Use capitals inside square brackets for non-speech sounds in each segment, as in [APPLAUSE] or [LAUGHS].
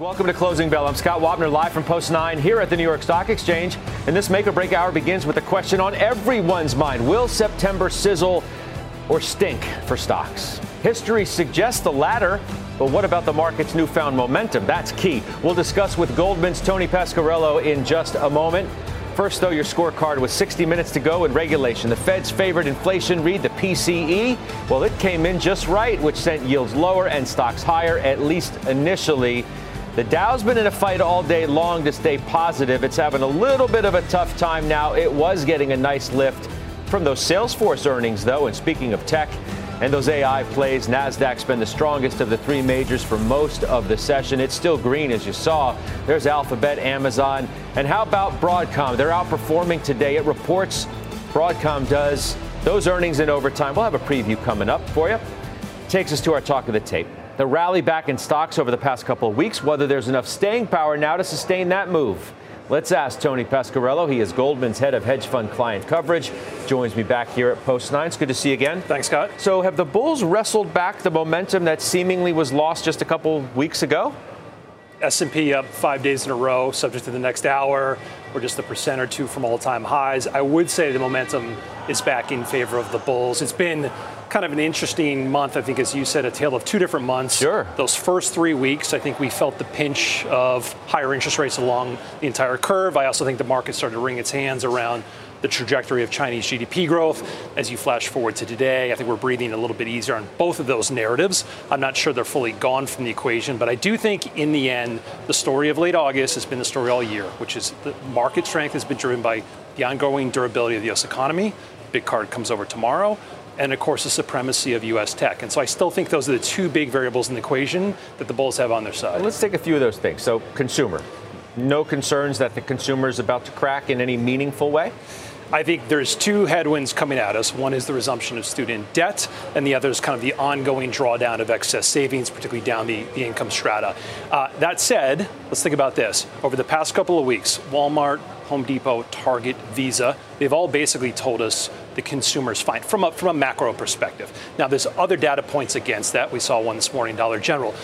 Welcome to Closing Bell. I'm Scott Wapner, live from Post 9 here at the New York Stock Exchange. And this make or break hour begins with a question on everyone's mind Will September sizzle or stink for stocks? History suggests the latter, but what about the market's newfound momentum? That's key. We'll discuss with Goldman's Tony Pasquariello in just a moment. First, though, your scorecard with 60 minutes to go in regulation. The Fed's favorite inflation read, the PCE, well, it came in just right, which sent yields lower and stocks higher, at least initially. The Dow's been in a fight all day long to stay positive. It's having a little bit of a tough time now. It was getting a nice lift from those Salesforce earnings, though. And speaking of tech and those AI plays, NASDAQ's been the strongest of the three majors for most of the session. It's still green, as you saw. There's Alphabet, Amazon. And how about Broadcom? They're outperforming today. It reports Broadcom does those earnings in overtime. We'll have a preview coming up for you. Takes us to our talk of the tape the rally back in stocks over the past couple of weeks, whether there's enough staying power now to sustain that move. Let's ask Tony Pasquariello. He is Goldman's head of hedge fund client coverage. Joins me back here at Post 9. It's good to see you again. Thanks, Scott. So, have the Bulls wrestled back the momentum that seemingly was lost just a couple weeks ago? S&P up five days in a row, subject to the next hour, or just a percent or two from all-time highs. I would say the momentum is back in favor of the bulls. It's been kind of an interesting month, I think, as you said, a tale of two different months. Sure. Those first three weeks, I think we felt the pinch of higher interest rates along the entire curve. I also think the market started to wring its hands around the trajectory of Chinese GDP growth. As you flash forward to today, I think we're breathing a little bit easier on both of those narratives. I'm not sure they're fully gone from the equation, but I do think in the end, the story of late August has been the story all year, which is the market strength has been driven by the ongoing durability of the U.S. economy. Big card comes over tomorrow. And of course, the supremacy of U.S. tech. And so I still think those are the two big variables in the equation that the bulls have on their side. Let's take a few of those things. So, consumer. No concerns that the consumer is about to crack in any meaningful way? I think there's two headwinds coming at us. One is the resumption of student debt, and the other is kind of the ongoing drawdown of excess savings, particularly down the, the income strata. Uh, that said, let's think about this. Over the past couple of weeks, Walmart, Home Depot, Target, Visa, they've all basically told us the consumer's fine from a, from a macro perspective. Now, there's other data points against that. We saw one this morning, Dollar General.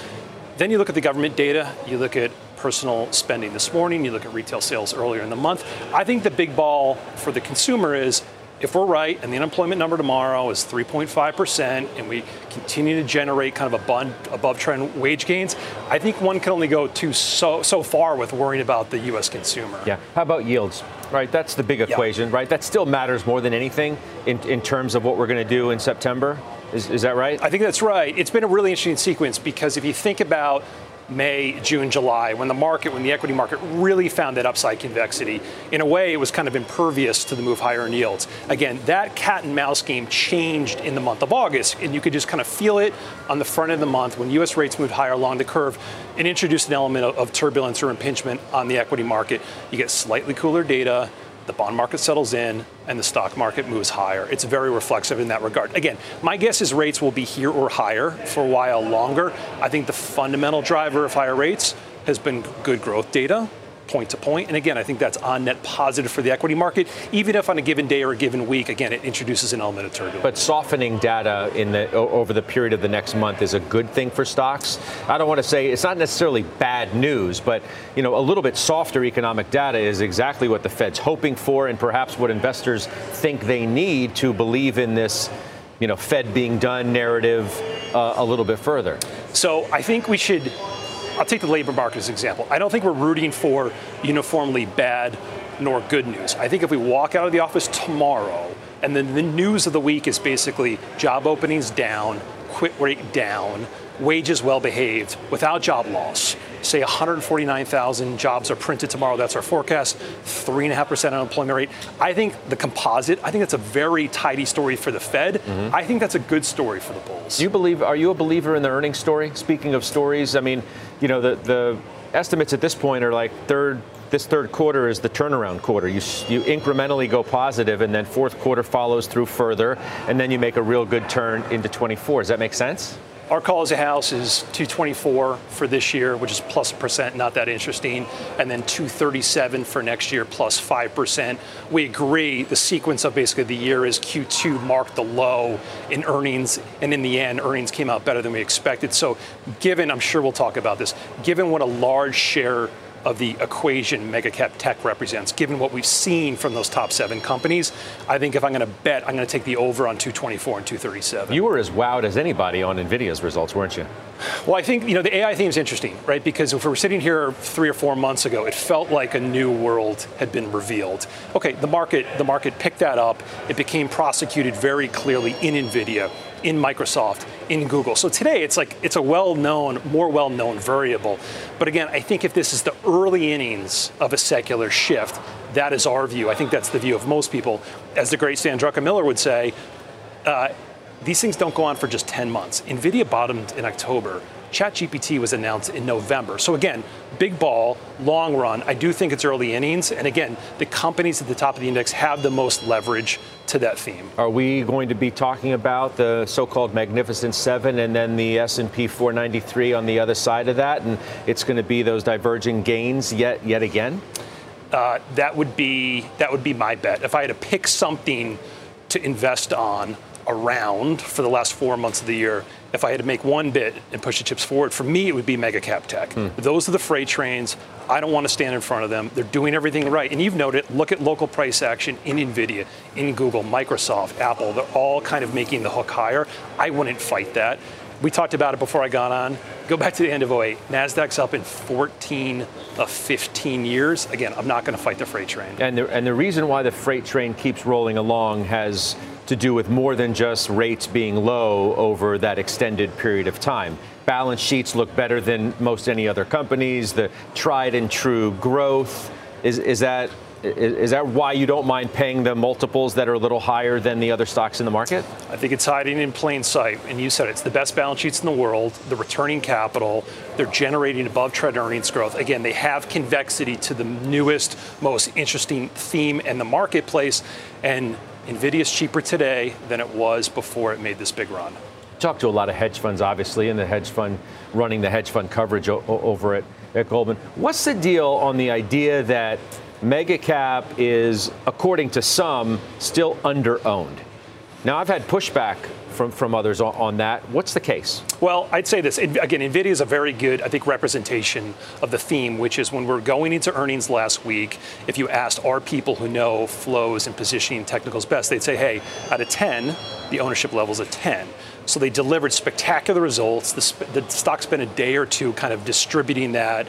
Then you look at the government data, you look at personal spending this morning, you look at retail sales earlier in the month. I think the big ball for the consumer is if we're right and the unemployment number tomorrow is 3.5% and we continue to generate kind of above, above trend wage gains, I think one can only go to so, so far with worrying about the U.S. consumer. Yeah. How about yields? Right, that's the big equation, yeah. right? That still matters more than anything in, in terms of what we're going to do in September. Is, is that right? I think that's right. It's been a really interesting sequence because if you think about May, June, July, when the market, when the equity market really found that upside convexity. In a way, it was kind of impervious to the move higher in yields. Again, that cat and mouse game changed in the month of August, and you could just kind of feel it on the front of the month when U.S. rates moved higher along the curve and introduced an element of, of turbulence or impingement on the equity market. You get slightly cooler data the bond market settles in, and the stock market moves higher. It's very reflexive in that regard. Again, my guess is rates will be here or higher for a while longer. I think the fundamental driver of higher rates has been good growth data point to point. And again, I think that's on net positive for the equity market, even if on a given day or a given week, again, it introduces an element of turbulence. But softening data in the over the period of the next month is a good thing for stocks. I don't want to say it's not necessarily bad news, but you know, a little bit softer economic data is exactly what the Fed's hoping for, and perhaps what investors think they need to believe in this. You know, Fed being done narrative uh, a little bit further. So I think we should I'll take the labor market as an example. I don't think we're rooting for uniformly bad nor good news. I think if we walk out of the office tomorrow and then the news of the week is basically job openings down, quit rate down, wages well behaved without job loss. Say 149,000 jobs are printed tomorrow. That's our forecast. 3.5% unemployment rate. I think the composite, I think that's a very tidy story for the Fed. Mm-hmm. I think that's a good story for the bulls. Do You believe, are you a believer in the earnings story? Speaking of stories, I mean, you know, the, the estimates at this point are like third, this third quarter is the turnaround quarter. You, you incrementally go positive, and then fourth quarter follows through further, and then you make a real good turn into 24. Does that make sense? Our call as a house is 224 for this year, which is percent, not that interesting, and then 237 for next year, plus 5%. We agree the sequence of basically the year is Q2 marked the low in earnings, and in the end, earnings came out better than we expected. So, given, I'm sure we'll talk about this, given what a large share of the equation megacap tech represents. Given what we've seen from those top seven companies, I think if I'm going to bet, I'm going to take the over on 224 and 237. You were as wowed as anybody on Nvidia's results, weren't you? Well, I think you know the AI theme is interesting, right? Because if we were sitting here three or four months ago, it felt like a new world had been revealed. Okay, the market the market picked that up. It became prosecuted very clearly in Nvidia in Microsoft, in Google. So today it's like it's a well-known, more well-known variable. But again, I think if this is the early innings of a secular shift, that is our view. I think that's the view of most people. As the great Stan Druckenmiller would say, uh, these things don't go on for just 10 months. NVIDIA bottomed in October. ChatGPT was announced in November. So again, big ball, long run. I do think it's early innings. And again, the companies at the top of the index have the most leverage to that theme. Are we going to be talking about the so-called Magnificent Seven and then the S&P 493 on the other side of that, and it's going to be those diverging gains yet yet again? Uh, that would be that would be my bet. If I had to pick something to invest on around for the last four months of the year, if I had to make one bit and push the chips forward, for me, it would be mega cap tech. Hmm. Those are the freight trains. I don't want to stand in front of them. They're doing everything right. And you've noted, look at local price action in NVIDIA, in Google, Microsoft, Apple. They're all kind of making the hook higher. I wouldn't fight that. We talked about it before I got on. Go back to the end of 08. NASDAQ's up in 14 of 15 years. Again, I'm not going to fight the freight train. And the, and the reason why the freight train keeps rolling along has to do with more than just rates being low over that extended period of time. Balance sheets look better than most any other companies. The tried and true growth is, is that is that why you don't mind paying the multiples that are a little higher than the other stocks in the market? I think it's hiding in plain sight. And you said it, it's the best balance sheets in the world, the returning capital, they're generating above trend earnings growth. Again, they have convexity to the newest, most interesting theme in the marketplace. And NVIDIA is cheaper today than it was before it made this big run. Talked to a lot of hedge funds, obviously, and the hedge fund running the hedge fund coverage o- over at, at Goldman. What's the deal on the idea that mega cap is, according to some, still under owned? Now, I've had pushback from, from others on, on, that. What's the case? Well, I'd say this. Again, NVIDIA is a very good, I think, representation of the theme, which is when we're going into earnings last week, if you asked our people who know flows and positioning technicals best, they'd say, hey, out of 10, the ownership level's a 10. So they delivered spectacular results. The, the stock spent a day or two kind of distributing that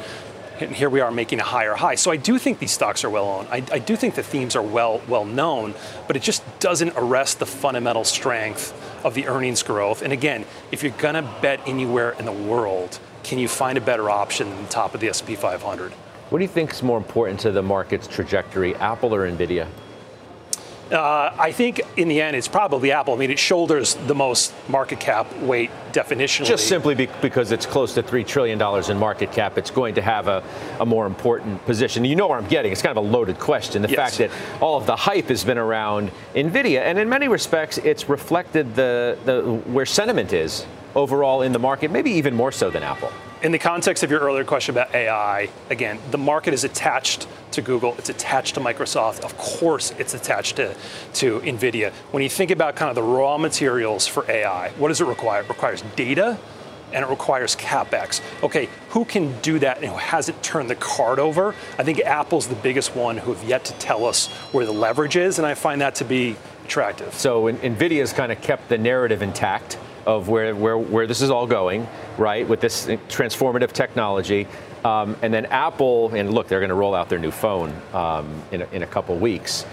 and here we are making a higher high. So I do think these stocks are well owned. I, I, do think the themes are well well known, but it just doesn't arrest the fundamental strength of the earnings growth. And again, if you're to bet anywhere in the world, can you find a better option than the top of the S&P 500? What do you think is more important to the market's trajectory, Apple or Nvidia? Uh, I think in the end, it's probably Apple. I mean, it shoulders the most market cap weight definitionally. Just simply be- because it's close to $3 trillion in market cap, it's going to have a, a, more important position. You know where I'm getting. It's kind of a loaded question. The yes. fact that all of the hype has been around NVIDIA, and in many respects, it's reflected the, the where sentiment is overall in the market, maybe even more so than Apple in the context of your earlier question about AI, again, the market is attached to Google, it's attached to Microsoft, of course it's attached to, to NVIDIA. When you think about kind of the raw materials for AI, what does it require? It requires data and it requires capex. Okay, who can do that and who hasn't turned the card over? I think Apple's the biggest one who have yet to tell us where the leverage is, and I find that to be attractive. So NVIDIA's kind of kept the narrative intact of where, where, where this is all going, right, with this transformative technology. Um, and then Apple, and look, they're going to roll out their new phone um, in, a, in a couple weeks,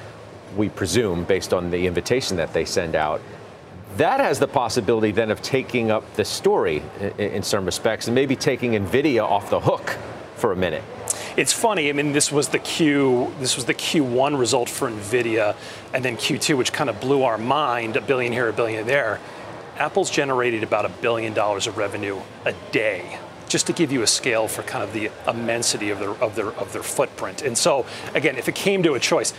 we presume, based on the invitation that they send out. That has the possibility then of taking up the story in, in some respects and maybe taking NVIDIA off the hook for a minute it's funny. I mean, this was the Q this was the Q1 result for Nvidia, and then Q2, which kind of blew our mind, a billion here, a billion there. Apple's generated about a billion dollars of revenue a day just to give you a scale for kind of the immensity of their of their of their footprint. And so again, if it came to a choice,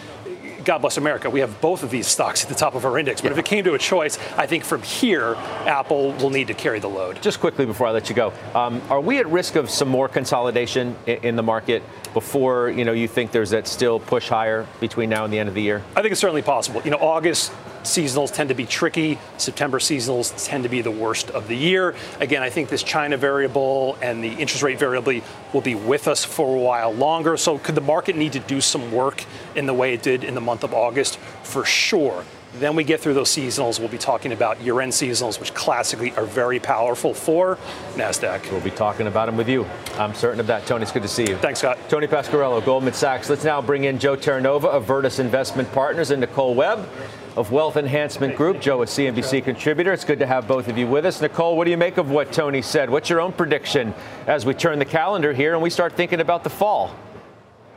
God bless America, we have both of these stocks at the top of our index. But yeah. if it came to a choice, I think from here, Apple will need to carry the load. Just quickly before I let you go, um, are we at risk of some more consolidation in, in the market before you know you think there's that still push higher between now and the end of the year? I think it's certainly possible. You know, August seasonals tend to be tricky. September seasonals tend to be the worst of the year. Again, I think this China variable and the interest rate variable will be with us for a while longer. So, could the market need to do some work in the way it did in the month of August? For sure. Then we get through those seasonals. We'll be talking about year end seasonals, which classically are very powerful for NASDAQ. We'll be talking about them with you. I'm certain of that. Tony, it's good to see you. Thanks, Scott. Tony Pasquariello, Goldman Sachs. Let's now bring in Joe Terranova of Virtus Investment Partners and Nicole Webb of Wealth Enhancement Group. Joe, a CNBC contributor. It's good to have both of you with us. Nicole, what do you make of what Tony said? What's your own prediction as we turn the calendar here and we start thinking about the fall?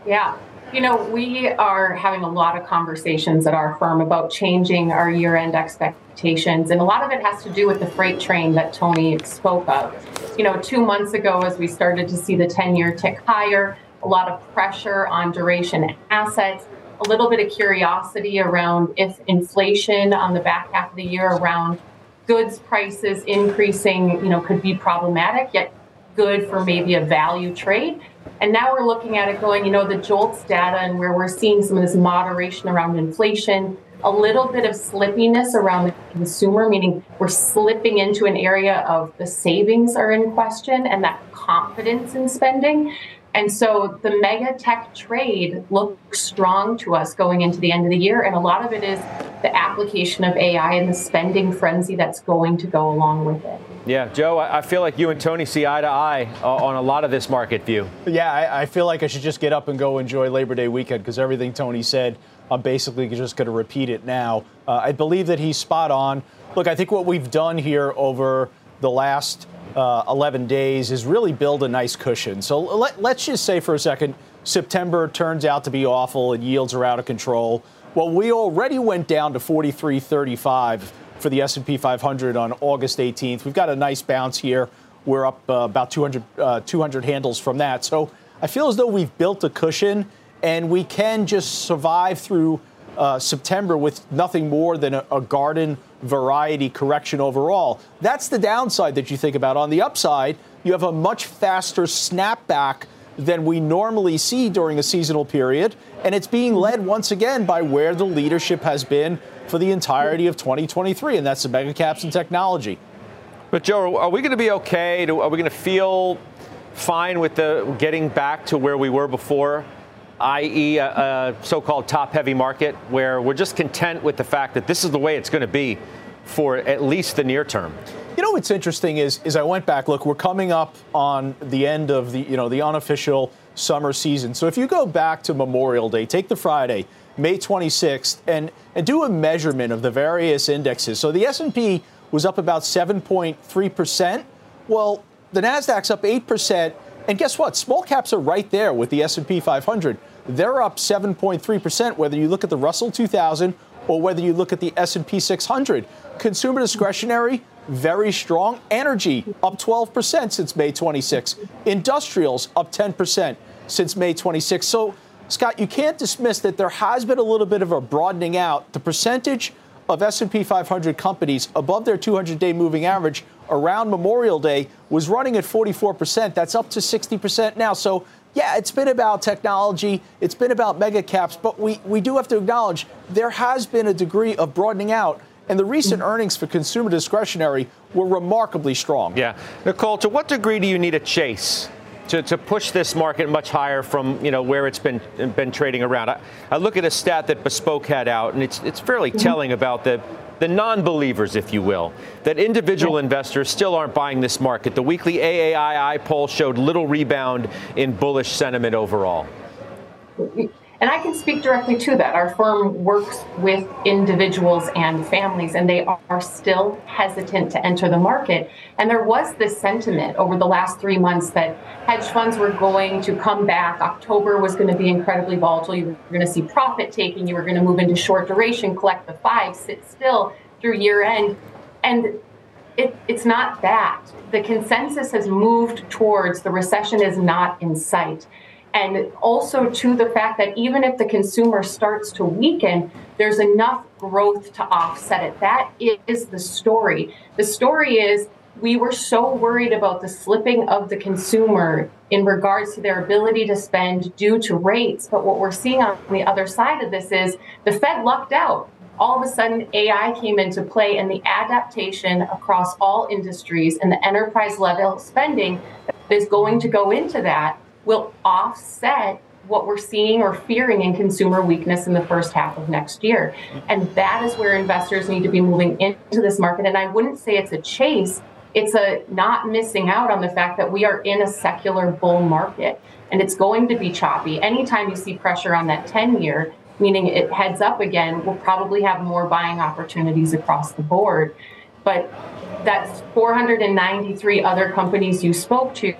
Yeah. You know, we are having a lot of conversations at our firm about changing our year end expectations. And a lot of it has to do with the freight train that Tony spoke of. You know, two months ago, as we started to see the 10 year tick higher, a lot of pressure on duration assets a little bit of curiosity around if inflation on the back half of the year around goods prices increasing, you know, could be problematic, yet good for maybe a value trade. And now we're looking at it going, you know, the JOLTS data and where we're seeing some of this moderation around inflation, a little bit of slippiness around the consumer, meaning we're slipping into an area of the savings are in question and that confidence in spending. And so the mega tech trade looks strong to us going into the end of the year. And a lot of it is the application of AI and the spending frenzy that's going to go along with it. Yeah, Joe, I feel like you and Tony see eye to eye uh, on a lot of this market view. Yeah, I, feel like I should just get up and go enjoy Labor Day weekend because everything Tony said, I'm basically just going to repeat it now. Uh, I believe that he's spot on. Look, I think what we've done here over the last uh, 11 days is really build a nice cushion. So let, let's just say for a second, September turns out to be awful and yields are out of control. Well, we already went down to 43.35 for the S&P 500 on August 18th. We've got a nice bounce here. We're up uh, about 200, uh, 200 handles from that. So I feel as though we've built a cushion and we can just survive through uh, September with nothing more than a, a garden variety correction overall. That's the downside that you think about. On the upside, you have a much faster snapback than we normally see during a seasonal period, and it's being led once again by where the leadership has been for the entirety of 2023, and that's the mega caps and technology. But Joe, are we going to be okay? Are we going to feel fine with the getting back to where we were before? i.e., a, uh, a uh, so called top heavy market where we're just content with the fact that this is the way it's going to be for at least the near term. You know what's interesting is is I went back. Look, we're coming up on the end of the you know the unofficial summer season. So if you go back to Memorial Day, take the Friday, May 26th, and and do a measurement of the various indexes. So the S&P was up about 7.3 percent. Well, the Nasdaq's up 8 percent. And guess what? Small caps are right there with the S&P 500. They're up 7.3% whether you look at the Russell 2000 or whether you look at the S&P 600. Consumer discretionary very strong. Energy up 12% since May 26. Industrials up 10% since May 26. So, Scott, you can't dismiss that there has been a little bit of a broadening out. The percentage of S&P 500 companies above their 200-day moving average around Memorial Day was running at 44%. That's up to 60% now. So yeah, it's been about technology, it's been about mega caps, but we, we do have to acknowledge there has been a degree of broadening out. And the recent earnings for consumer discretionary were remarkably strong. Yeah. Nicole, to what degree do you need a chase to, to push this market much higher from you know where it's been been trading around? I, I look at a stat that Bespoke had out, and it's it's fairly mm-hmm. telling about the the non believers, if you will, that individual investors still aren't buying this market. The weekly AAII poll showed little rebound in bullish sentiment overall. And I can speak directly to that. Our firm works with individuals and families, and they are still hesitant to enter the market. And there was this sentiment over the last three months that hedge funds were going to come back. October was going to be incredibly volatile. You were going to see profit taking. You were going to move into short duration, collect the five, sit still through year end. And it, it's not that. The consensus has moved towards the recession is not in sight. And also to the fact that even if the consumer starts to weaken, there's enough growth to offset it. That is the story. The story is we were so worried about the slipping of the consumer in regards to their ability to spend due to rates. But what we're seeing on the other side of this is the Fed lucked out. All of a sudden, AI came into play, and the adaptation across all industries and the enterprise level spending is going to go into that will offset what we're seeing or fearing in consumer weakness in the first half of next year. And that is where investors need to be moving into this market. And I wouldn't say it's a chase, it's a not missing out on the fact that we are in a secular bull market and it's going to be choppy. Anytime you see pressure on that 10 year, meaning it heads up again, we'll probably have more buying opportunities across the board. But that's 493 other companies you spoke to.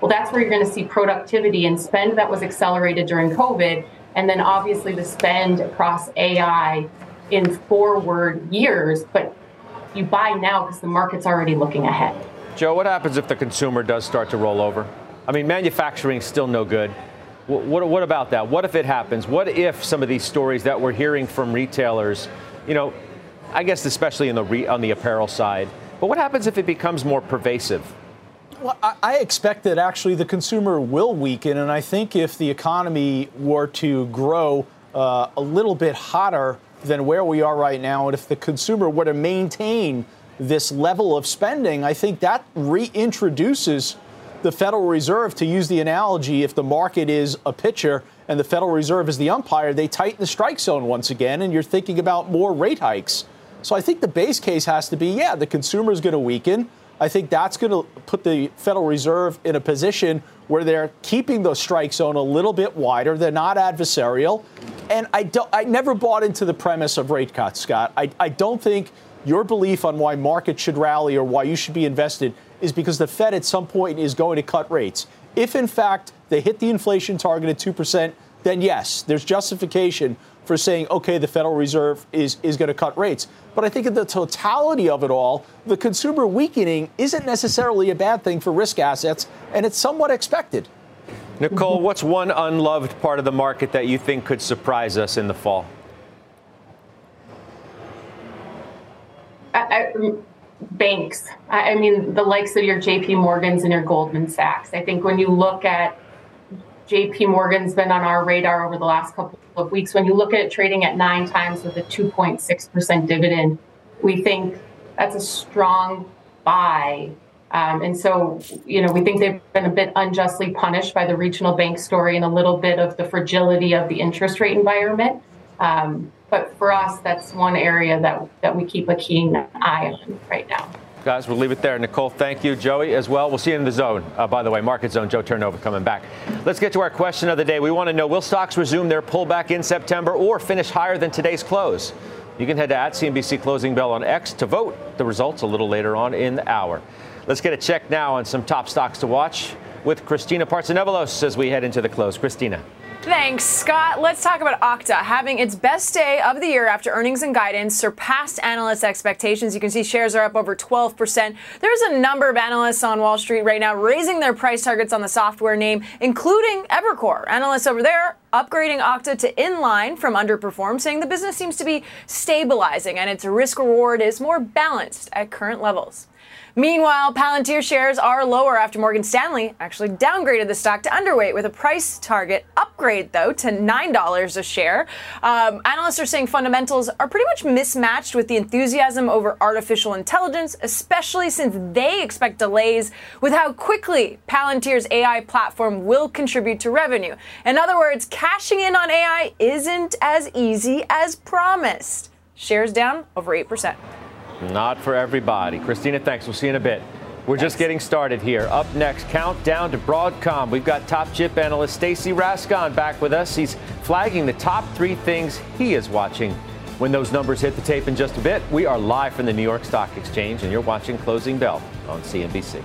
Well, that's where you're going to see productivity and spend that was accelerated during COVID. And then obviously the spend across AI in forward years. But you buy now because the market's already looking ahead. Joe, what happens if the consumer does start to roll over? I mean, manufacturing's still no good. What, what, what, about that? What if it happens? What if some of these stories that we're hearing from retailers, you know, I guess especially in the re, on the apparel side, but what happens if it becomes more pervasive? Well, I expect that actually the consumer will weaken, and I think if the economy were to grow uh, a little bit hotter than where we are right now. And if the consumer were to maintain this level of spending, I think that reintroduces the Federal Reserve, to use the analogy, if the market is a pitcher and the Federal Reserve is the umpire, they tighten the strike zone once again, and you're thinking about more rate hikes. So I think the base case has to be yeah, the consumer is going to weaken. I think that's going to put the Federal Reserve in a position where they're keeping the strike zone a little bit wider. They're not adversarial. And I, don't, I never bought into the premise of rate cuts, Scott. I, I don't think your belief on why markets should rally or why you should be invested is because the Fed at some point is going to cut rates. If, in fact, they hit the inflation target at 2%, then yes, there's justification for saying, okay, the Federal Reserve is, is going to cut rates. But I think in the totality of it all, the consumer weakening isn't necessarily a bad thing for risk assets, and it's somewhat expected. Nicole, mm-hmm. what's one unloved part of the market that you think could surprise us in the fall? I, I, banks. I, I mean, the likes of your JP Morgans and your Goldman Sachs. I think when you look at JP Morgan's been on our radar over the last couple of weeks. When you look at it trading at nine times with a 2.6% dividend, we think that's a strong buy. Um, and so, you know, we think they've been a bit unjustly punished by the regional bank story and a little bit of the fragility of the interest rate environment. Um, but for us, that's one area that, that we keep a keen eye on right now. Guys, we'll leave it there. Nicole, thank you. Joey, as well. We'll see you in the zone. Uh, by the way, market zone, Joe Terranova coming back. Let's get to our question of the day. We want to know will stocks resume their pullback in September or finish higher than today's close? You can head to at CNBC Closing Bell on X to vote the results a little later on in the hour. Let's get a check now on some top stocks to watch with Christina Partsinevelos as we head into the close. Christina. Thanks, Scott. Let's talk about Okta having its best day of the year after earnings and guidance surpassed analyst expectations. You can see shares are up over 12%. There's a number of analysts on Wall Street right now raising their price targets on the software name, including Evercore. Analysts over there upgrading Okta to inline from underperform, saying the business seems to be stabilizing and its risk reward is more balanced at current levels. Meanwhile, Palantir shares are lower after Morgan Stanley actually downgraded the stock to underweight with a price target upgrade, though, to $9 a share. Um, analysts are saying fundamentals are pretty much mismatched with the enthusiasm over artificial intelligence, especially since they expect delays with how quickly Palantir's AI platform will contribute to revenue. In other words, cashing in on AI isn't as easy as promised. Shares down over 8%. Not for everybody. Christina, thanks. We'll see you in a bit. We're thanks. just getting started here. Up next, countdown to Broadcom. We've got top chip analyst Stacy Rasgon back with us. He's flagging the top three things he is watching. When those numbers hit the tape in just a bit, we are live from the New York Stock Exchange, and you're watching Closing Bell on CNBC.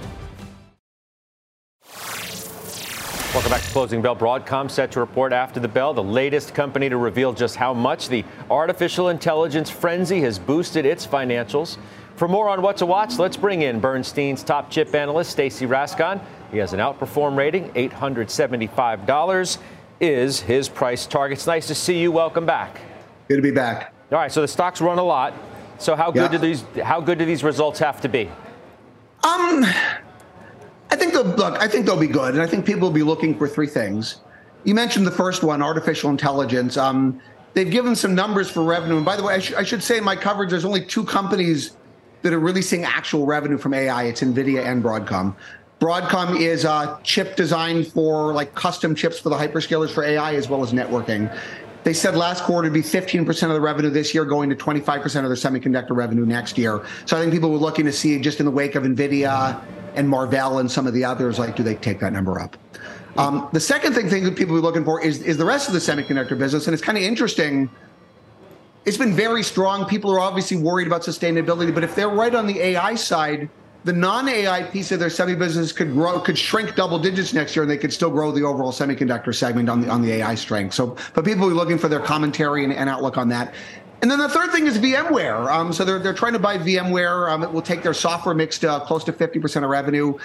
Welcome back to Closing Bell. Broadcom set to report after the bell, the latest company to reveal just how much the artificial intelligence frenzy has boosted its financials. For more on what to watch, let's bring in Bernstein's top chip analyst, Stacy Rasgon. He has an outperform rating, $875 is his price target. It's nice to see you. Welcome back. Good to be back. All right, so the stocks run a lot. So how good yeah. do these how good do these results have to be? Um I think they'll look, I think they'll be good. And I think people will be looking for three things. You mentioned the first one, artificial intelligence. Um, they've given some numbers for revenue. And by the way, I, sh- I should say in my coverage, there's only two companies that are really seeing actual revenue from AI. It's NVIDIA and Broadcom. Broadcom is a chip designed for like custom chips for the hyperscalers for AI as well as networking. They said last quarter to be 15% of the revenue this year, going to 25% of their semiconductor revenue next year. So I think people were looking to see just in the wake of NVIDIA and Marvell and some of the others, like, do they take that number up? Um, the second thing, thing that people are looking for is, is the rest of the semiconductor business. And it's kind of interesting. It's been very strong. People are obviously worried about sustainability, but if they're right on the AI side, the non-AI piece of their semi business could grow, could shrink double digits next year, and they could still grow the overall semiconductor segment on the on the AI strength. So, but people are looking for their commentary and, and outlook on that. And then the third thing is VMware. Um, so they're they're trying to buy VMware. Um, it will take their software mix to close to fifty percent of revenue.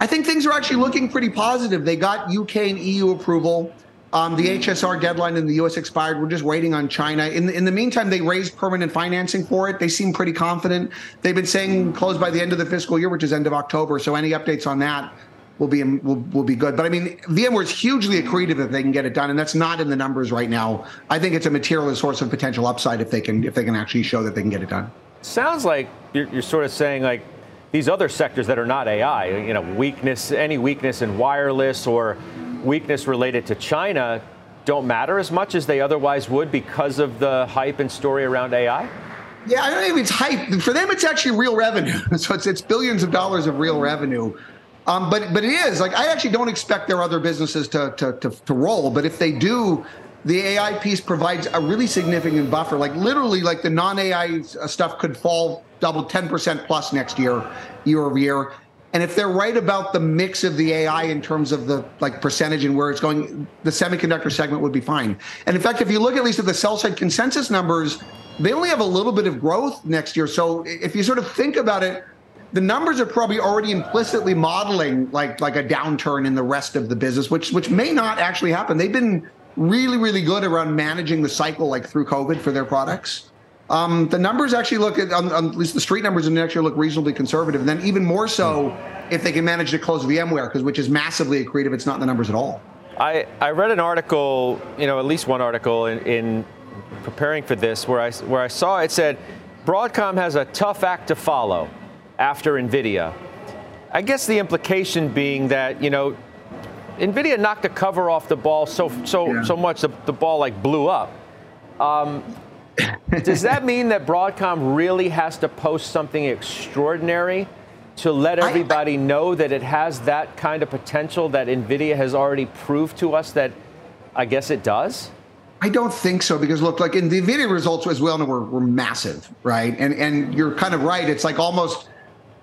I think things are actually looking pretty positive. They got UK and EU approval. Um, the HSR deadline in the U.S. expired. We're just waiting on China. In the, in the meantime, they raised permanent financing for it. They seem pretty confident. They've been saying close by the end of the fiscal year, which is end of October. So any updates on that will be will, will be good. But I mean, VMware is hugely accretive if they can get it done, and that's not in the numbers right now. I think it's a material source of potential upside if they can if they can actually show that they can get it done. Sounds like you're, you're sort of saying like these other sectors that are not AI, you know, weakness, any weakness in wireless or weakness related to China don't matter as much as they otherwise would because of the hype and story around AI? Yeah, I don't think it's hype. For them, it's actually real revenue. [LAUGHS] So it's, it's billions of dollars of real revenue. Um, but but it is like I actually don't expect their other businesses to, to to to roll. But if they do, the AI piece provides a really significant buffer. Like literally, like the non-AI stuff could fall double 10% plus next year, year over year. And if they're right about the mix of the AI in terms of the like percentage and where it's going, the semiconductor segment would be fine. And in fact, if you look at least at the sell side consensus numbers, they only have a little bit of growth next year. So if you sort of think about it, the numbers are probably already implicitly modeling like like a downturn in the rest of the business, which which may not actually happen. They've been really really good around managing the cycle like through COVID for their products. Um, the numbers actually look at, um, at least the street numbers and actually look reasonably conservative. And then even more so if they can manage to close VMware, because which is massively accretive. It's not in the numbers at all. I, I read an article, you know, at least one article in, in preparing for this where I, where I saw it said Broadcom has a tough act to follow after NVIDIA. I guess the implication being that, you know, NVIDIA knocked the cover off the ball so, so, yeah. so much the, the ball like blew up. Um, [LAUGHS] does that mean that Broadcom really has to post something extraordinary to let everybody I, I, know that it has that kind of potential that NVIDIA has already proved to us that I guess it does? I don't think so because look, like in the NVIDIA results as well were, were massive, right? And and you're kind of right. It's like almost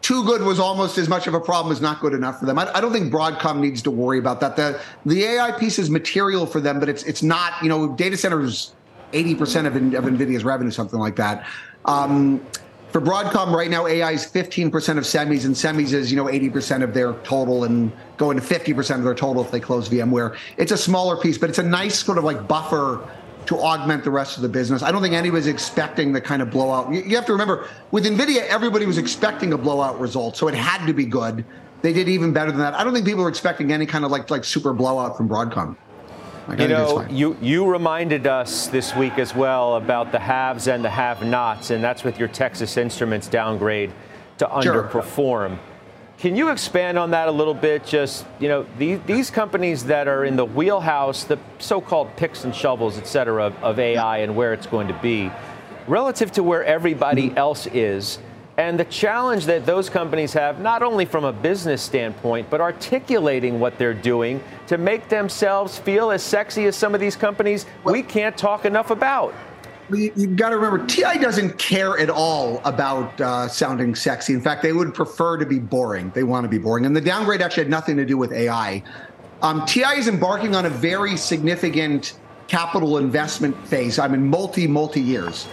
too good was almost as much of a problem as not good enough for them. I, I, don't think Broadcom needs to worry about that. The the AI piece is material for them, but it's it's not. You know, data centers 80% of, of NVIDIA's revenue, something like that. Um, for Broadcom right now, AI is 15% of semis, and semis is, you know, 80% of their total and going to 50% of their total if they close VMware. It's a smaller piece, but it's a nice sort of like buffer to augment the rest of the business. I don't think anybody's expecting the kind of blowout. You, you have to remember, with NVIDIA, everybody was expecting a blowout result, so it had to be good. They did even better than that. I don't think people are expecting any kind of like like super blowout from Broadcom. You know, you, you reminded us this week as well about the haves and the have-nots, and that's with your Texas Instruments downgrade to underperform. Can you expand on that a little bit? Just, you know, these, these companies that are in the wheelhouse, the so-called picks and shovels, et cetera, of, of AI and where it's going to be, relative to where everybody mm-hmm. else is, and the challenge that those companies have, not only from a business standpoint, but articulating what they're doing to make themselves feel as sexy as some of these companies well, we can't talk enough about. You, have got to remember, TI doesn't care at all about uh, sounding sexy. In fact, they would prefer to be boring. They want to be boring. And the downgrade actually had nothing to do with AI. Um, TI is embarking on a very significant capital investment phase. I mean, multi, multi years.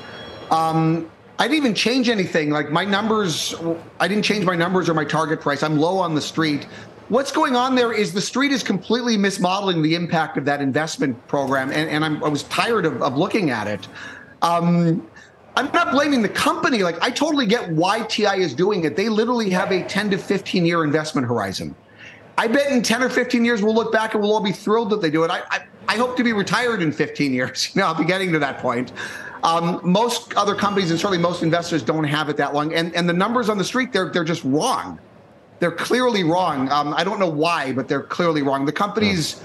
Um, I didn't even change anything. Like my numbers, I didn't change my numbers or my target price. I'm low on the street. what's going on there is the street is completely mismodeling the impact of that investment program, and, and i was tired of, of, looking at it. Um, I'm not blaming the company. Like, I totally get why TI is doing it. They literally have a 10 to 15 year investment horizon. I bet in 10 or 15 years, we'll look back and we'll all be thrilled that they do it. I, I, I hope to be retired in 15 years. [LAUGHS] You know, I'll be getting to that point. Um, most other companies and certainly most investors don't have it that long. And, and the numbers on the street, they're, they're just wrong. They're clearly wrong. Um, I don't know why, but they're clearly wrong. The companies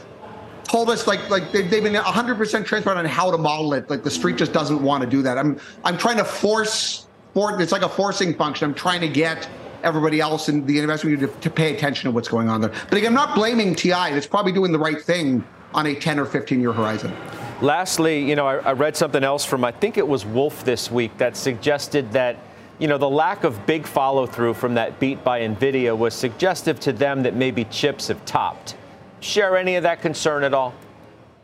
told us like like they've, they've been 100% transparent on how to model it. Like the street just doesn't want to do that. I'm I'm trying to force for it's like a forcing function. I'm trying to get everybody else in the investment to, to pay attention to what's going on there. But again, I'm not blaming TI. It's probably doing the right thing on a 10 or 15 year horizon. Lastly, you know, I, I read something else from I think it was Wolfe this week that suggested that you know, the lack of big follow through from that beat by NVIDIA was suggestive to them that maybe chips have topped. Share any of that concern at all?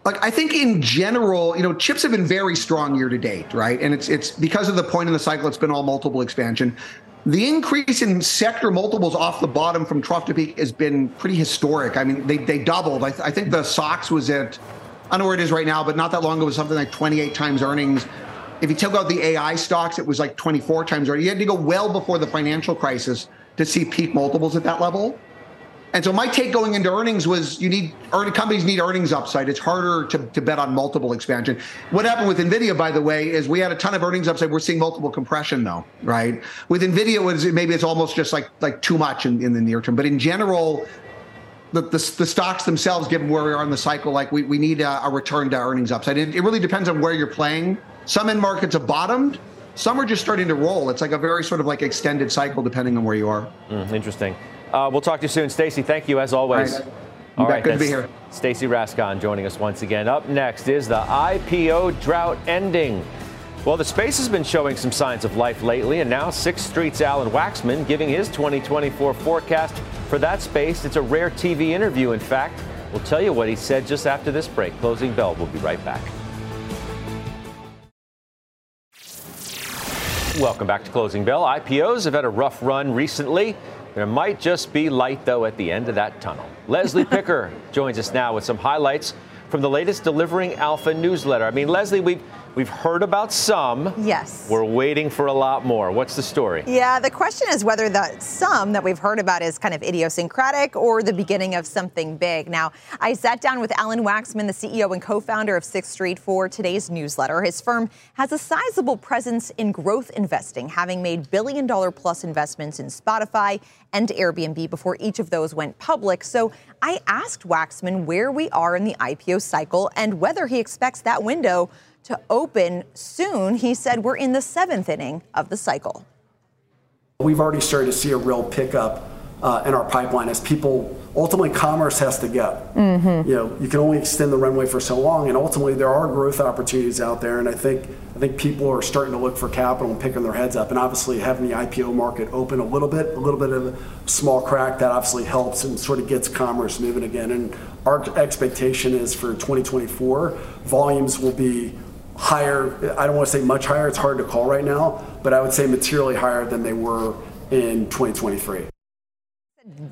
Like I think in general, you know, chips have been very strong year to date, right? And it's it's because of the point in the cycle, it's been all multiple expansion. The increase in sector multiples off the bottom from trough to peak has been pretty historic. I mean, they, they doubled. I, th- I think the SOX was at, I don't know where it is right now, but not that long ago, was something like 28 times earnings. If you took out the AI stocks, it was like 24 times earnings. You had to go well before the financial crisis to see peak multiples at that level. And so my take going into earnings was you need earning companies need earnings upside. It's harder to, to bet on multiple expansion. What happened with Nvidia, by the way, is we had a ton of earnings upside. We're seeing multiple compression though, right? With Nvidia, was maybe it's almost just like like too much in, in the near term. But in general, the, the, the, stocks themselves, given where we are in the cycle, like we, we need a, a return to earnings upside. It, it really depends on where you're playing. Some end markets have bottomed. Some are just starting to roll. It's like a very sort of like extended cycle depending on where you are. Mm, interesting. Uh, we'll talk to you soon. Stacy, thank you as always. All right. All right good to be here. Stacy Rasgon joining us once again. Up next is the IPO drought ending. Well, the space has been showing some signs of life lately, and now Sixth Street's Alan Waxman giving his 2024 forecast for that space. It's a rare TV interview, in fact. We'll tell you what he said just after this break. Closing bell. We'll be right back. Welcome back to Closing Bell. IPOs have had a rough run recently. There might just be light, though, at the end of that tunnel. Leslie [LAUGHS] Picker joins us now with some highlights from the latest Delivering Alpha newsletter. I mean, Leslie, we've We've heard about some. Yes. We're waiting for a lot more. What's the story? Yeah, the question is whether the some that we've heard about is kind of idiosyncratic or the beginning of something big. Now, I sat down with Alan Waxman, the CEO and co founder of Sixth Street, for today's newsletter. His firm has a sizable presence in growth investing, having made billion dollar plus investments in Spotify and Airbnb before each of those went public. So I asked Waxman where we are in the IPO cycle and whether he expects that window to open soon. He said we're in the seventh inning of the cycle. We've already started to see a real pickup uh, in our pipeline as people ultimately commerce has to go. Mm-hmm. You know, you can only extend the runway for so long, and ultimately there are growth opportunities out there. And I think I think people are starting to look for capital and picking their heads up. And obviously having the IPO market open a little bit, a little bit of a small crack, that obviously helps and sort of gets commerce moving again. And our expectation is for 2024, volumes will be higher. I don't want to say much higher, it's hard to call right now, but I would say materially higher than they were in 2023.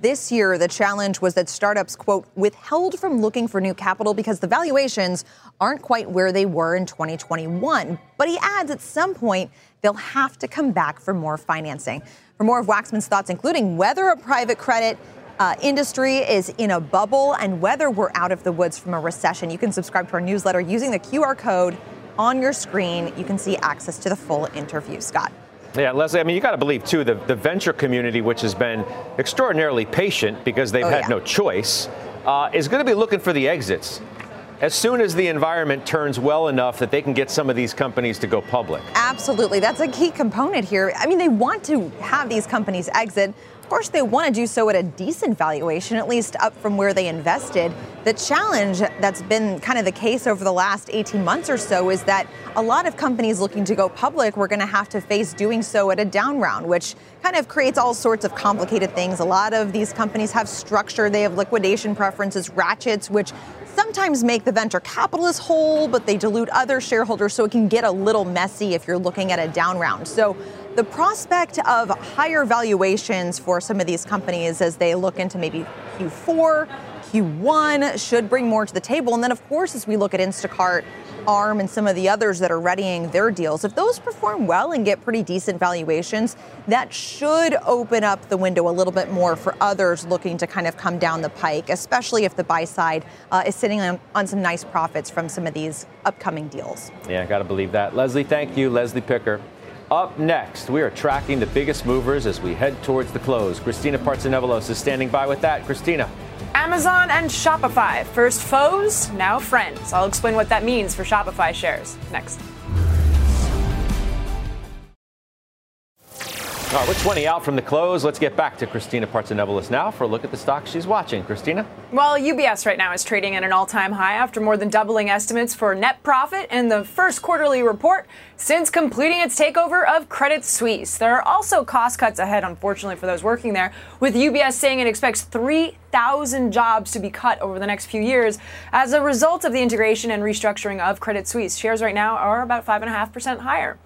This year, the challenge was that startups, quote, withheld from looking for new capital because the valuations aren't quite where they were in 2021. But he adds at some point they'll have to come back for more financing. For more of Waxman's thoughts, including whether a private credit uh, industry is in a bubble and whether we're out of the woods from a recession, you can subscribe to our newsletter using the QR code on your screen. You can see access to the full interview. Scott. Yeah, Leslie, I mean, you got to believe, too, the, the venture community, which has been extraordinarily patient because they've oh, had yeah. no choice, uh, is going to be looking for the exits as soon as the environment turns well enough that they can get some of these companies to go public. Absolutely. That's a key component here. I mean, they want to have these companies exit. Of course, they want to do so at a decent valuation, at least up from where they invested. The challenge that's been kind of the case over the last 18 months or so is that a lot of companies looking to go public were going to have to face doing so at a down round, which kind of creates all sorts of complicated things. A lot of these companies have structure, they have liquidation preferences, ratchets, which sometimes make the venture capitalists whole, but they dilute other shareholders, so it can get a little messy if you're looking at a down round. So the prospect of higher valuations for some of these companies as they look into maybe Q4, Q1 should bring more to the table. And then, of course, as we look at Instacart, ARM, and some of the others that are readying their deals, if those perform well and get pretty decent valuations, that should open up the window a little bit more for others looking to kind of come down the pike, especially if the buy side uh, is sitting on, on some nice profits from some of these upcoming deals. Yeah, got to believe that. Leslie, thank you. Leslie Picker. Up next, we are tracking the biggest movers as we head towards the close. Christina Partsinevelos is standing by with that. Christina. Amazon and Shopify. First foes, now friends. I'll explain what that means for Shopify shares next. All right, we're 20 out from the close. Let's get back to Christina Partsinevelos now for a look at the stock she's watching. Christina? Well, UBS right now is trading at an all time high after more than doubling estimates for net profit in the first quarterly report since completing its takeover of Credit Suisse. There are also cost cuts ahead, unfortunately, for those working there, with UBS saying it expects 3,000 jobs to be cut over the next few years as a result of the integration and restructuring of Credit Suisse. Shares right now are about 5.5% higher.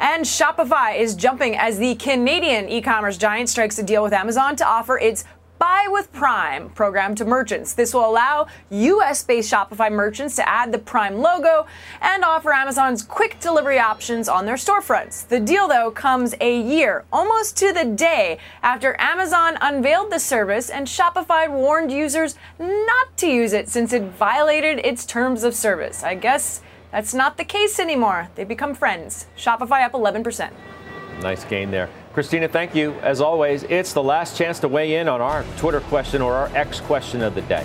And Shopify is jumping as the Canadian e commerce giant strikes a deal with Amazon to offer its Buy with Prime program to merchants. This will allow US based Shopify merchants to add the Prime logo and offer Amazon's quick delivery options on their storefronts. The deal, though, comes a year, almost to the day, after Amazon unveiled the service and Shopify warned users not to use it since it violated its terms of service. I guess that's not the case anymore. They become friends. Shopify up 11%. Nice gain there. Christina, thank you. As always, it's the last chance to weigh in on our Twitter question or our X question of the day.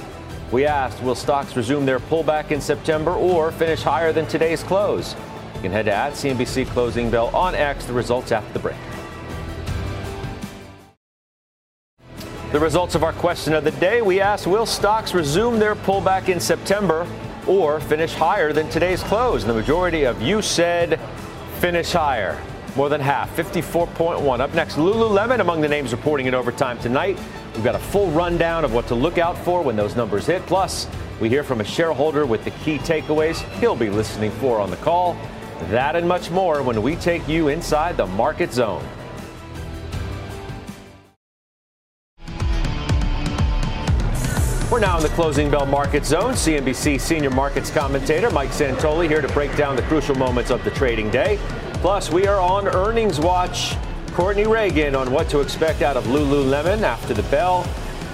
We asked, will stocks resume their pullback in September or finish higher than today's close? You can head to at CNBC Closing Bell on X. The results after the break. The results of our question of the day. We asked, will stocks resume their pullback in September or finish higher than today's close. And the majority of you said finish higher. More than half, 54.1. Up next, Lululemon among the names reporting in overtime tonight. We've got a full rundown of what to look out for when those numbers hit. Plus, we hear from a shareholder with the key takeaways he'll be listening for on the call. That and much more when we take you inside the market zone. We're now in the closing bell market zone. CNBC senior markets commentator Mike Santoli here to break down the crucial moments of the trading day. Plus, we are on earnings watch. Courtney Reagan on what to expect out of Lululemon after the bell.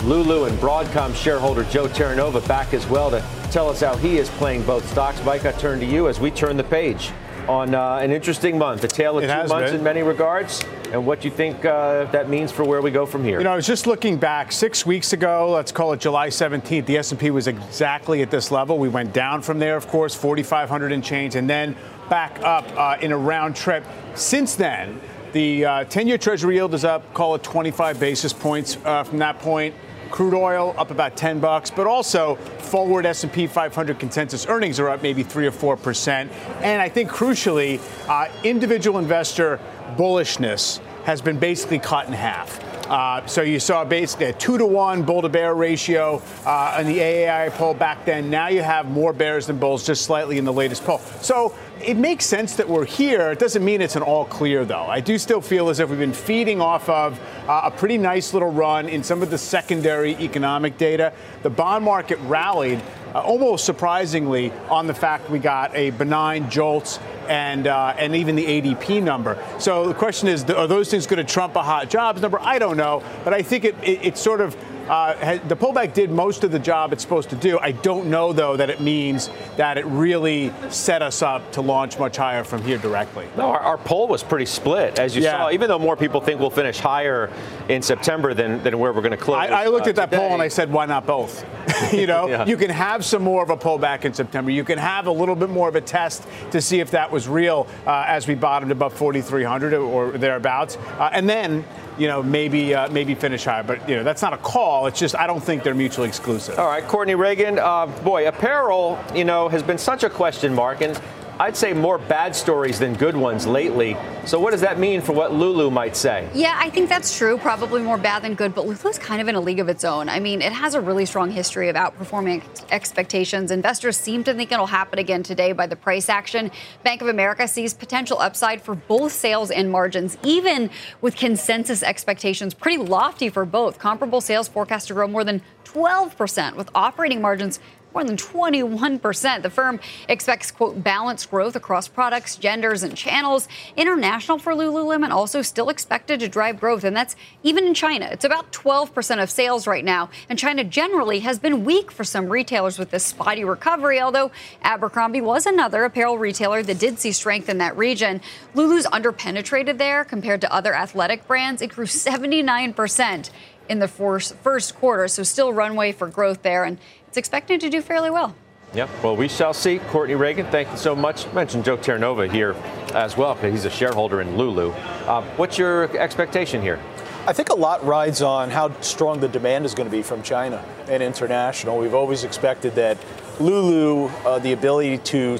Lulu and Broadcom shareholder Joe Terranova back as well to tell us how he is playing both stocks. Mike, I turn to you as we turn the page on uh, an interesting month, a tale of it two months been. in many regards, and what do you think uh, that means for where we go from here. You know, I was just looking back six weeks ago. Let's call it July 17th. The S&P was exactly at this level. We went down from there, of course, 4,500 and change, and then back up uh, in a round trip. Since then, the 10-year Treasury yield is up, call it 25 basis points uh, from that point crude oil up about 10 bucks, but also forward S&P 500 consensus earnings are up maybe 3 or 4 percent. And I think crucially, uh, individual investor bullishness has been basically cut in half. Uh, so you saw basically a two to one bull to bear ratio uh, in the AAII poll back then. Now you have more bears than bulls, just slightly in the latest poll. So it makes sense that we're here. It doesn't mean it's an all clear, though. I do still feel as if we've been feeding off of uh, a pretty nice little run in some of the secondary economic data. The bond market rallied uh, almost surprisingly on the fact we got a benign JOLTS and uh, and even the ADP number. So the question is, are those things going to trump a hot jobs number? I don't know, but I think it, it, it sort of uh, the pullback did most of the job it's supposed to do. I don't know, though, that it means that it really set us up to launch much higher from here directly. No, our, our poll was pretty split, as you yeah. saw. Even though more people think we'll finish higher in September than, than where we're going to close. I, I looked uh, at that today. poll and I said, why not both? [LAUGHS] you know, yeah. you can have some more of a pullback in September. You can have a little bit more of a test to see if that was real uh, as we bottomed above 4,300 or thereabouts, uh, and then you know, maybe uh, maybe finish higher. But you know, that's not a call. It's just I don't think they're mutually exclusive. All right, Courtney Reagan. Uh, boy, apparel, you know, has been such a question mark, and I'd say more bad stories than good ones lately. So, what does that mean for what Lulu might say? Yeah, I think that's true. Probably more bad than good, but Lulu's kind of in a league of its own. I mean, it has a really strong history of outperforming expectations. Investors seem to think it'll happen again today by the price action. Bank of America sees potential upside for both sales and margins, even with consensus expectations pretty lofty for both. Comparable sales forecast to grow more than 12%, with operating margins more than 21%. The firm expects, quote, balanced growth across products, genders, and channels. International for Lululemon also still expected to drive growth, and that's even in China. It's about 12% of sales right now, and China generally has been weak for some retailers with this spotty recovery, although Abercrombie was another apparel retailer that did see strength in that region. Lulu's underpenetrated there compared to other athletic brands. It grew 79% in the first, first quarter, so still runway for growth there. And it's expected to do fairly well. Yep. Well, we shall see. Courtney Reagan, thank you so much. Mentioned Joe Terranova here as well because he's a shareholder in Lulu. Uh, what's your expectation here? I think a lot rides on how strong the demand is going to be from China and international. We've always expected that Lulu, uh, the ability to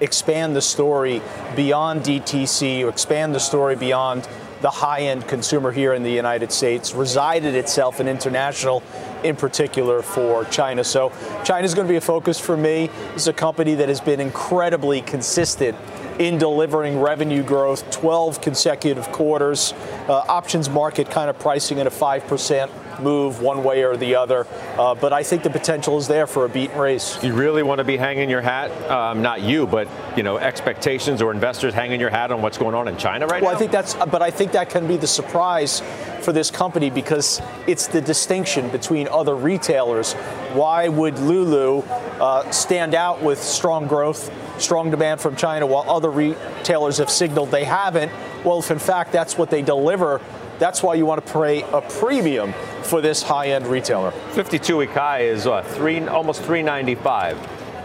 expand the story beyond DTC, or expand the story beyond the high end consumer here in the United States, resided itself in international, in particular for China. So, China is going to be a focus for me. This is a company that has been incredibly consistent in delivering revenue growth 12 consecutive quarters. Uh, options market kind of pricing at a 5% move one way or the other. Uh, but I think the potential is there for a beat and raise. You really want to be hanging your hat, um, not you, but you know, expectations or investors hanging your hat on what's going on in China right well, now. I think that's, but I think that can be the surprise for this company because it's the distinction between other retailers. Why would Lulu uh, stand out with strong growth, strong demand from China, while other retailers have signaled they haven't? Well, if in fact that's what they deliver, that's why you want to pay a premium for this high-end retailer. 52-week high is uh, three, almost 395.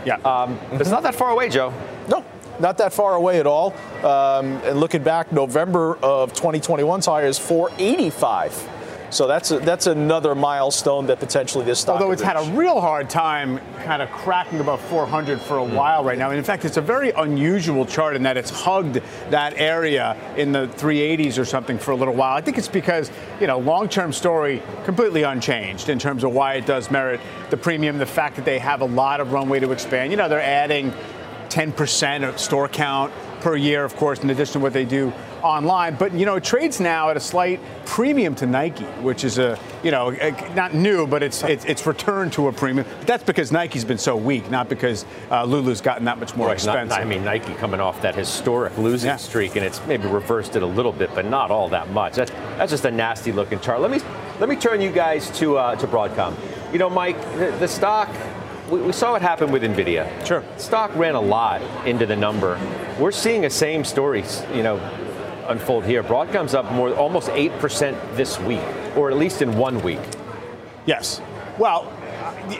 Yeah, um, mm-hmm. it's not that far away, Joe. No, not that far away at all. Um, and looking back, November of 2021's high is 485. So that's a, that's another milestone that potentially this stock. Although it's had a real hard time kind of cracking above 400 for a mm. while right now. And in fact, it's a very unusual chart in that it's hugged that area in the 380s or something for a little while. I think it's because you know long-term story completely unchanged in terms of why it does merit the premium. The fact that they have a lot of runway to expand. You know, they're adding 10% of store count per year, of course, in addition to what they do online. But you know, it trades now at a slight premium to Nike, which is a you know not new, but it's it's, it's returned to a premium. But that's because Nike's been so weak, not because uh, Lulu's gotten that much more right, expensive. Not, I mean, Nike coming off that historic losing yeah. streak, and it's maybe reversed it a little bit, but not all that much. That's that's just a nasty looking chart. Let me let me turn you guys to uh, to Broadcom. You know, Mike, the, the stock we, we saw what happened with Nvidia. Sure. Stock ran a lot into the number. We're seeing the same stories, you know, unfold here. Broadcom's up more, almost eight percent this week, or at least in one week. Yes. Well,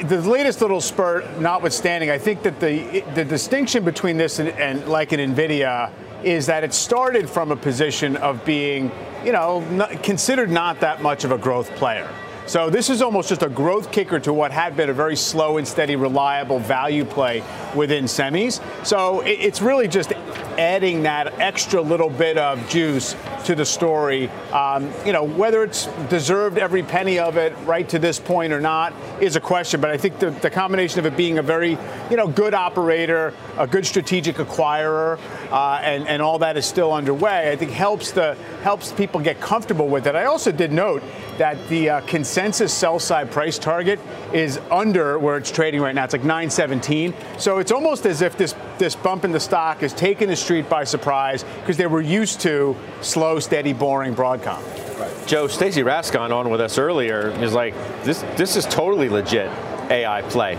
the latest little spurt notwithstanding, I think that the the distinction between this and, and, like an Nvidia is that it started from a position of being, you know, not, considered not that much of a growth player. So this is almost just a growth kicker to what had been a very slow and steady, reliable value play within semis. So it's really just adding that extra little bit of juice to the story. Um, you know, whether it's deserved every penny of it right to this point or not is a question. But I think the, the combination of it being a very, you know, good operator, a good strategic acquirer, uh, and, and all that is still underway, I think helps the helps people get comfortable with it. I also did note that the uh, consensus sell side price target is under where it's trading right now. It's like 917. So it's almost as if this this bump in the stock is taking the street by surprise because they were used to slow, steady, boring Broadcom. Right. Joe, Stacy Rasgon on with us earlier is like this. This is totally legit AI play.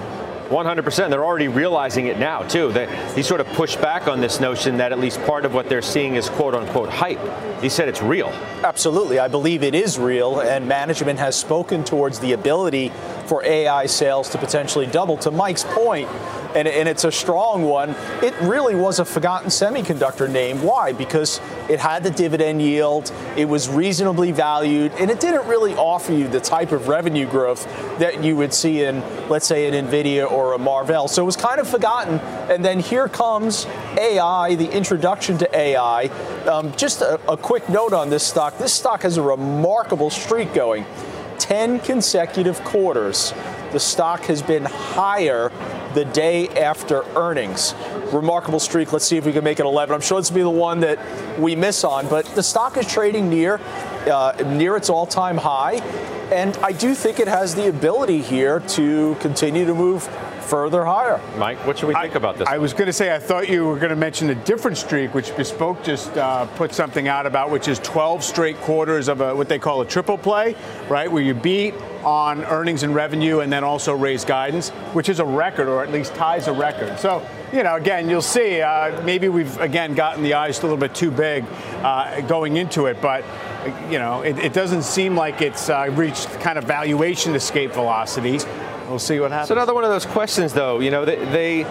100%. They're already realizing it now, too. That he sort of pushed back on this notion that at least part of what they're seeing is quote unquote hype. He said it's real. Absolutely. I believe it is real, and management has spoken towards the ability for AI sales to potentially double. To Mike's point, and, and it's a strong one, it really was a forgotten semiconductor name. Why? Because it had the dividend yield, it was reasonably valued, and it didn't really offer you the type of revenue growth that you would see in, let's say, an NVIDIA or a Marvell. So it was kind of forgotten. And then here comes AI, the introduction to AI. Um, just a, a quick note on this stock this stock has a remarkable streak going. 10 consecutive quarters, the stock has been higher the day after earnings. Remarkable streak. Let's see if we can make it 11. I'm sure this will be the one that we miss on, but the stock is trading near uh, near its all-time high, and I do think it has the ability here to continue to move further higher. Mike, what should we think I, about this? I was going to say, I thought you were going to mention a different streak, which Bespoke just uh, put something out about, which is 12 straight quarters of a, what they call a triple play, right? Where you beat on earnings and revenue and then also raise guidance, which is a record, or at least ties a record. So, you know, again, you'll see, uh, maybe we've, again, gotten the eyes a little bit too big uh, going into it, but you know, it, it, doesn't seem like it's uh, reached kind of valuation escape velocities. We'll see what happens. It's another one of those questions, though. You know, they, they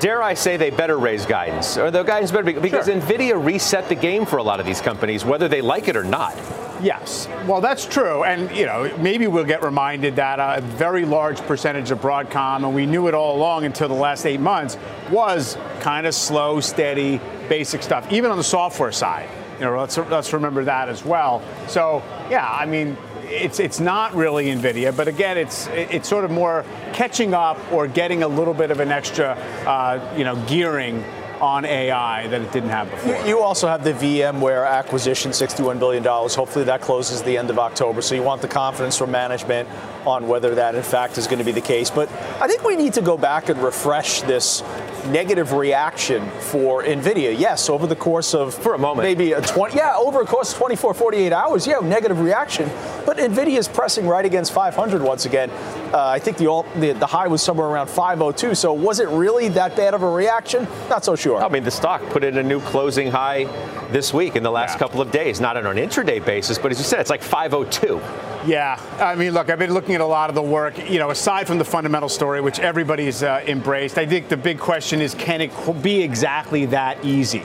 dare I say they better raise guidance, or the guidance better be, because sure. Nvidia reset the game for a lot of these companies, whether they like it or not. Yes, well, that's true, and you know maybe we'll get reminded that a very large percentage of Broadcom, and we knew it all along until the last eight months, was kind of slow, steady, basic stuff, even on the software side. You know, let's let's remember that as well. So yeah, I mean, it's it's not really Nvidia, but again, it's it's sort of more catching up or getting a little bit of an extra, uh, you know, gearing on AI that it didn't have before. You also have the VMware acquisition, $61 billion. Hopefully that closes the end of October. So you want the confidence from management on whether that in fact is going to be the case. But I think we need to go back and refresh this negative reaction for Nvidia. Yes, over the course of for a moment, maybe a 20, yeah, over a course of 24, 48 hours, yeah, negative reaction. But Nvidia is pressing right against 500 once again. Uh, I think the, the, the high was somewhere around 502. So was it really that bad of a reaction? Not so sure. I mean, the stock put in a new closing high this week in the last yeah. couple of days, not on an intraday basis, but as you said, it's like 502. Yeah, I mean, look, I've been looking at a lot of the work. You know, aside from the fundamental story, which everybody's uh, embraced, I think the big question is, can it be exactly that easy?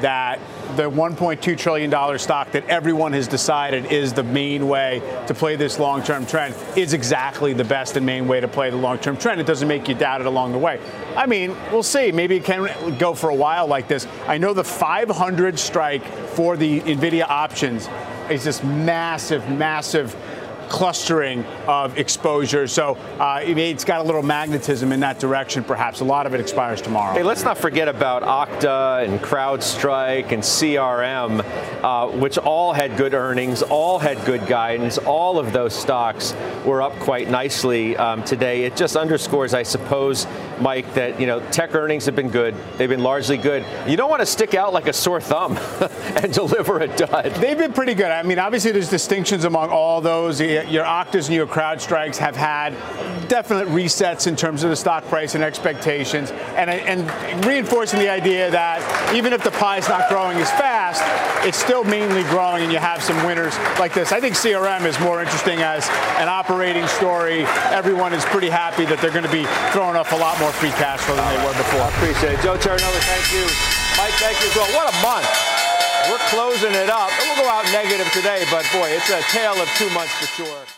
That the $1.2 trillion stock that everyone has decided is the main way to play this long term trend is exactly the best and main way to play the long term trend. It doesn't make you doubt it along the way. I mean, we'll see. Maybe it can go for a while like this. I know the 500 strike for the NVIDIA options is this massive, massive clustering of exposure. So uh, it's got a little magnetism in that direction, perhaps. A lot of it expires tomorrow. Hey, let's not forget about Okta and CrowdStrike and CRM, uh, which all had good earnings, all had good guidance. All of those stocks were up quite nicely um, today. It just underscores, I suppose, Mike, that you know tech earnings have been good. They've been largely good. You don't want to stick out like a sore thumb [LAUGHS] and deliver a dud. They've been pretty good. I mean, obviously, there's distinctions among all those your Oktas and your CrowdStrikes have had definite resets in terms of the stock price and expectations, and, and reinforcing the idea that even if the pie is not growing as fast, it's still mainly growing, and you have some winners like this. I think CRM is more interesting as an operating story. Everyone is pretty happy that they're going to be throwing off a lot more free cash flow than they were before. Appreciate it. Joe Terranova, thank you. Mike, thank you as well. What a month. We're closing it up. We'll go out negative today, but boy, it's a tale of two months for sure.